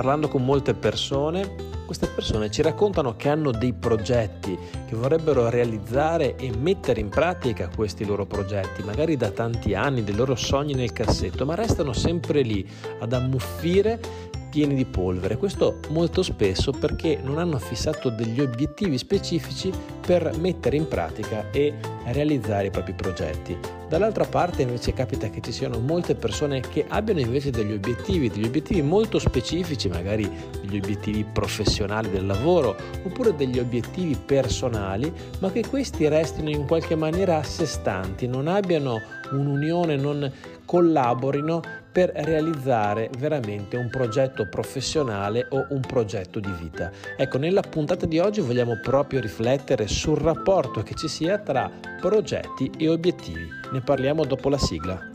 parlando con molte persone, queste persone ci raccontano che hanno dei progetti, che vorrebbero realizzare e mettere in pratica questi loro progetti, magari da tanti anni, dei loro sogni nel cassetto, ma restano sempre lì ad ammuffire pieni di polvere. Questo molto spesso perché non hanno fissato degli obiettivi specifici per mettere in pratica e realizzare i propri progetti. Dall'altra parte invece capita che ci siano molte persone che abbiano invece degli obiettivi, degli obiettivi molto specifici, magari degli obiettivi professionali del lavoro oppure degli obiettivi personali, ma che questi restino in qualche maniera a sé stanti, non abbiano un'unione, non collaborino per realizzare veramente un progetto professionale o un progetto di vita. Ecco, nella puntata di oggi vogliamo proprio riflettere sul rapporto che ci sia tra progetti e obiettivi. Ne parliamo dopo la sigla.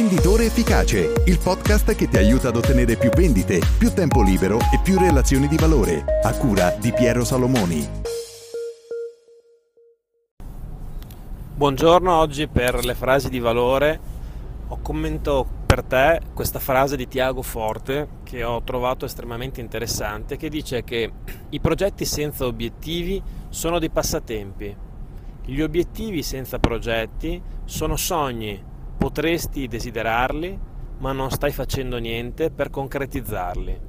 Venditore Efficace, il podcast che ti aiuta ad ottenere più vendite, più tempo libero e più relazioni di valore, a cura di Piero Salomoni. Buongiorno, oggi per le frasi di valore ho commento per te questa frase di Tiago Forte che ho trovato estremamente interessante che dice che i progetti senza obiettivi sono dei passatempi, gli obiettivi senza progetti sono sogni Potresti desiderarli, ma non stai facendo niente per concretizzarli.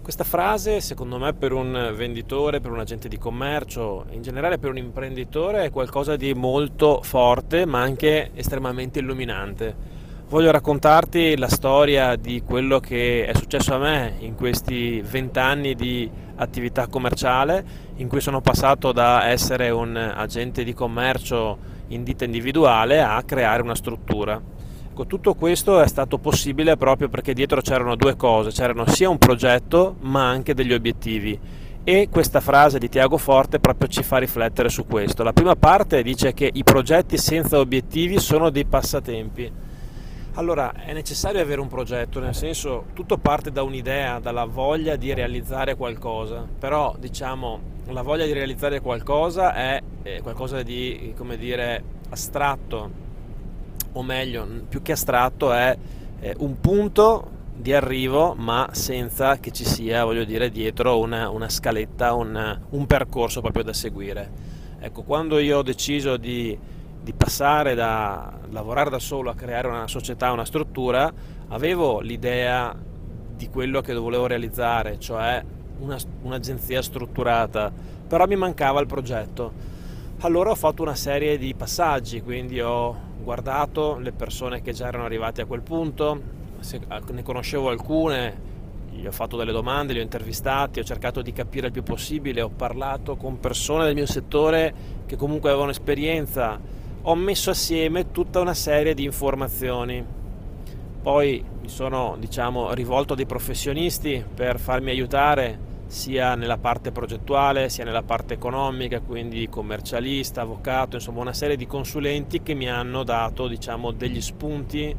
Questa frase, secondo me, per un venditore, per un agente di commercio, in generale per un imprenditore, è qualcosa di molto forte, ma anche estremamente illuminante. Voglio raccontarti la storia di quello che è successo a me in questi vent'anni di attività commerciale, in cui sono passato da essere un agente di commercio in ditta individuale a creare una struttura. Ecco, tutto questo è stato possibile proprio perché dietro c'erano due cose, c'erano sia un progetto ma anche degli obiettivi e questa frase di Tiago Forte proprio ci fa riflettere su questo. La prima parte dice che i progetti senza obiettivi sono dei passatempi. Allora, è necessario avere un progetto, nel senso tutto parte da un'idea, dalla voglia di realizzare qualcosa, però diciamo la voglia di realizzare qualcosa è qualcosa di, come dire, astratto, o meglio, più che astratto è un punto di arrivo ma senza che ci sia, voglio dire, dietro una, una scaletta, un, un, percorso proprio da seguire. Ecco, quando io ho deciso di, di passare da lavorare da solo a creare una società, una struttura, avevo l'idea di quello che volevo realizzare, cioè una, un'agenzia strutturata, però mi mancava il progetto. Allora ho fatto una serie di passaggi, quindi ho guardato le persone che già erano arrivate a quel punto, ne conoscevo alcune, gli ho fatto delle domande, li ho intervistati, ho cercato di capire il più possibile, ho parlato con persone del mio settore che comunque avevano esperienza, ho messo assieme tutta una serie di informazioni. Poi mi sono diciamo, rivolto a dei professionisti per farmi aiutare sia nella parte progettuale sia nella parte economica, quindi commercialista, avvocato, insomma una serie di consulenti che mi hanno dato diciamo, degli spunti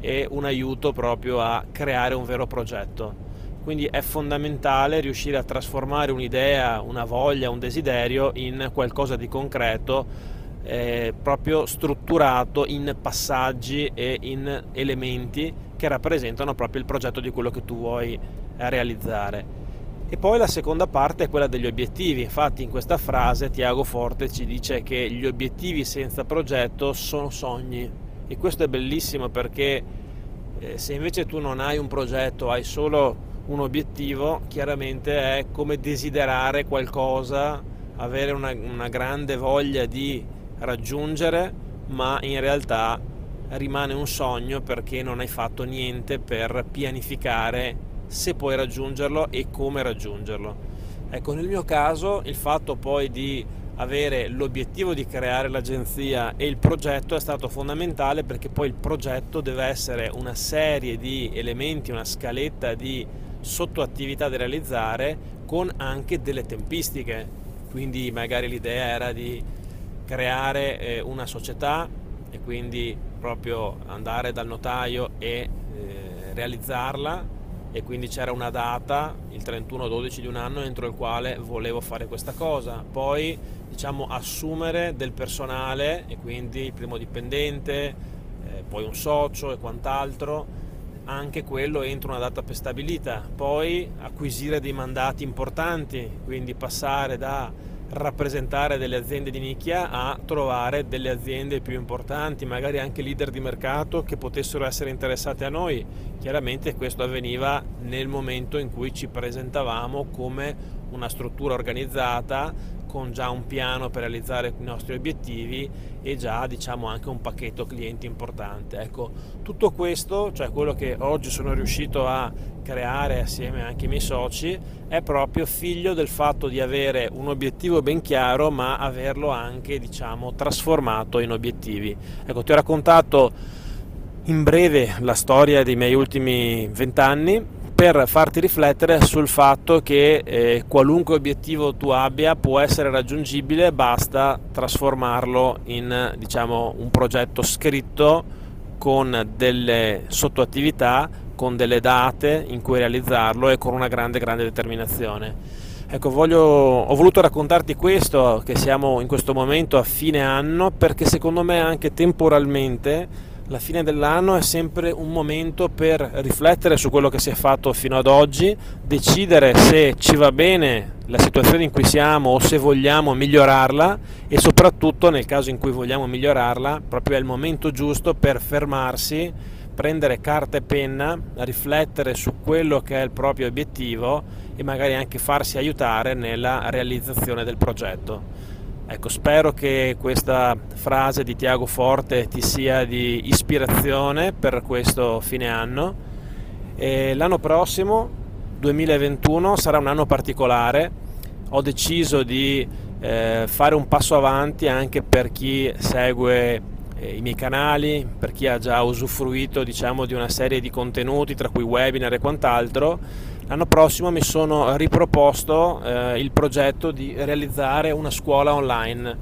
e un aiuto proprio a creare un vero progetto. Quindi è fondamentale riuscire a trasformare un'idea, una voglia, un desiderio in qualcosa di concreto, eh, proprio strutturato in passaggi e in elementi che rappresentano proprio il progetto di quello che tu vuoi realizzare. E poi la seconda parte è quella degli obiettivi, infatti in questa frase Tiago Forte ci dice che gli obiettivi senza progetto sono sogni e questo è bellissimo perché eh, se invece tu non hai un progetto, hai solo un obiettivo, chiaramente è come desiderare qualcosa, avere una, una grande voglia di raggiungere, ma in realtà rimane un sogno perché non hai fatto niente per pianificare se puoi raggiungerlo e come raggiungerlo. Ecco, nel mio caso il fatto poi di avere l'obiettivo di creare l'agenzia e il progetto è stato fondamentale perché poi il progetto deve essere una serie di elementi, una scaletta di sottoattività da realizzare con anche delle tempistiche. Quindi magari l'idea era di creare eh, una società e quindi proprio andare dal notaio e eh, realizzarla e quindi c'era una data, il 31-12 di un anno, entro il quale volevo fare questa cosa. Poi diciamo assumere del personale e quindi il primo dipendente, eh, poi un socio e quant'altro, anche quello entro una data prestabilita. Poi acquisire dei mandati importanti, quindi passare da rappresentare delle aziende di nicchia a trovare delle aziende più importanti, magari anche leader di mercato che potessero essere interessate a noi. Chiaramente questo avveniva nel momento in cui ci presentavamo come una struttura organizzata con già un piano per realizzare i nostri obiettivi e già diciamo anche un pacchetto clienti importante. Ecco, tutto questo, cioè quello che oggi sono riuscito a creare assieme anche ai miei soci, è proprio figlio del fatto di avere un obiettivo ben chiaro, ma averlo anche diciamo trasformato in obiettivi. Ecco, ti ho raccontato in breve la storia dei miei ultimi vent'anni per farti riflettere sul fatto che eh, qualunque obiettivo tu abbia può essere raggiungibile, basta trasformarlo in diciamo, un progetto scritto con delle sottoattività, con delle date in cui realizzarlo e con una grande, grande determinazione. Ecco, voglio, ho voluto raccontarti questo, che siamo in questo momento a fine anno, perché secondo me anche temporalmente la fine dell'anno è sempre un momento per riflettere su quello che si è fatto fino ad oggi, decidere se ci va bene la situazione in cui siamo o se vogliamo migliorarla e soprattutto nel caso in cui vogliamo migliorarla, proprio è il momento giusto per fermarsi, prendere carta e penna, riflettere su quello che è il proprio obiettivo e magari anche farsi aiutare nella realizzazione del progetto. Ecco, spero che questa frase di Tiago Forte ti sia di ispirazione per questo fine anno. E l'anno prossimo, 2021, sarà un anno particolare. Ho deciso di eh, fare un passo avanti anche per chi segue eh, i miei canali, per chi ha già usufruito diciamo, di una serie di contenuti, tra cui webinar e quant'altro L'anno prossimo mi sono riproposto eh, il progetto di realizzare una scuola online,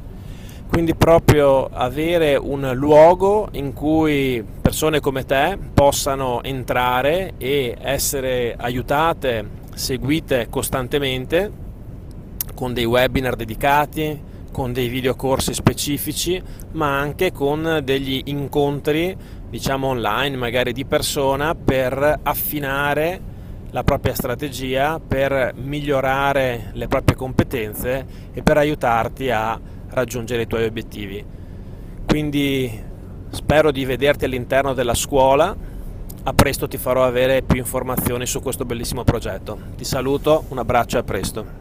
quindi proprio avere un luogo in cui persone come te possano entrare e essere aiutate, seguite costantemente con dei webinar dedicati, con dei videocorsi specifici, ma anche con degli incontri, diciamo online, magari di persona, per affinare la propria strategia per migliorare le proprie competenze e per aiutarti a raggiungere i tuoi obiettivi. Quindi spero di vederti all'interno della scuola, a presto ti farò avere più informazioni su questo bellissimo progetto. Ti saluto, un abbraccio e a presto.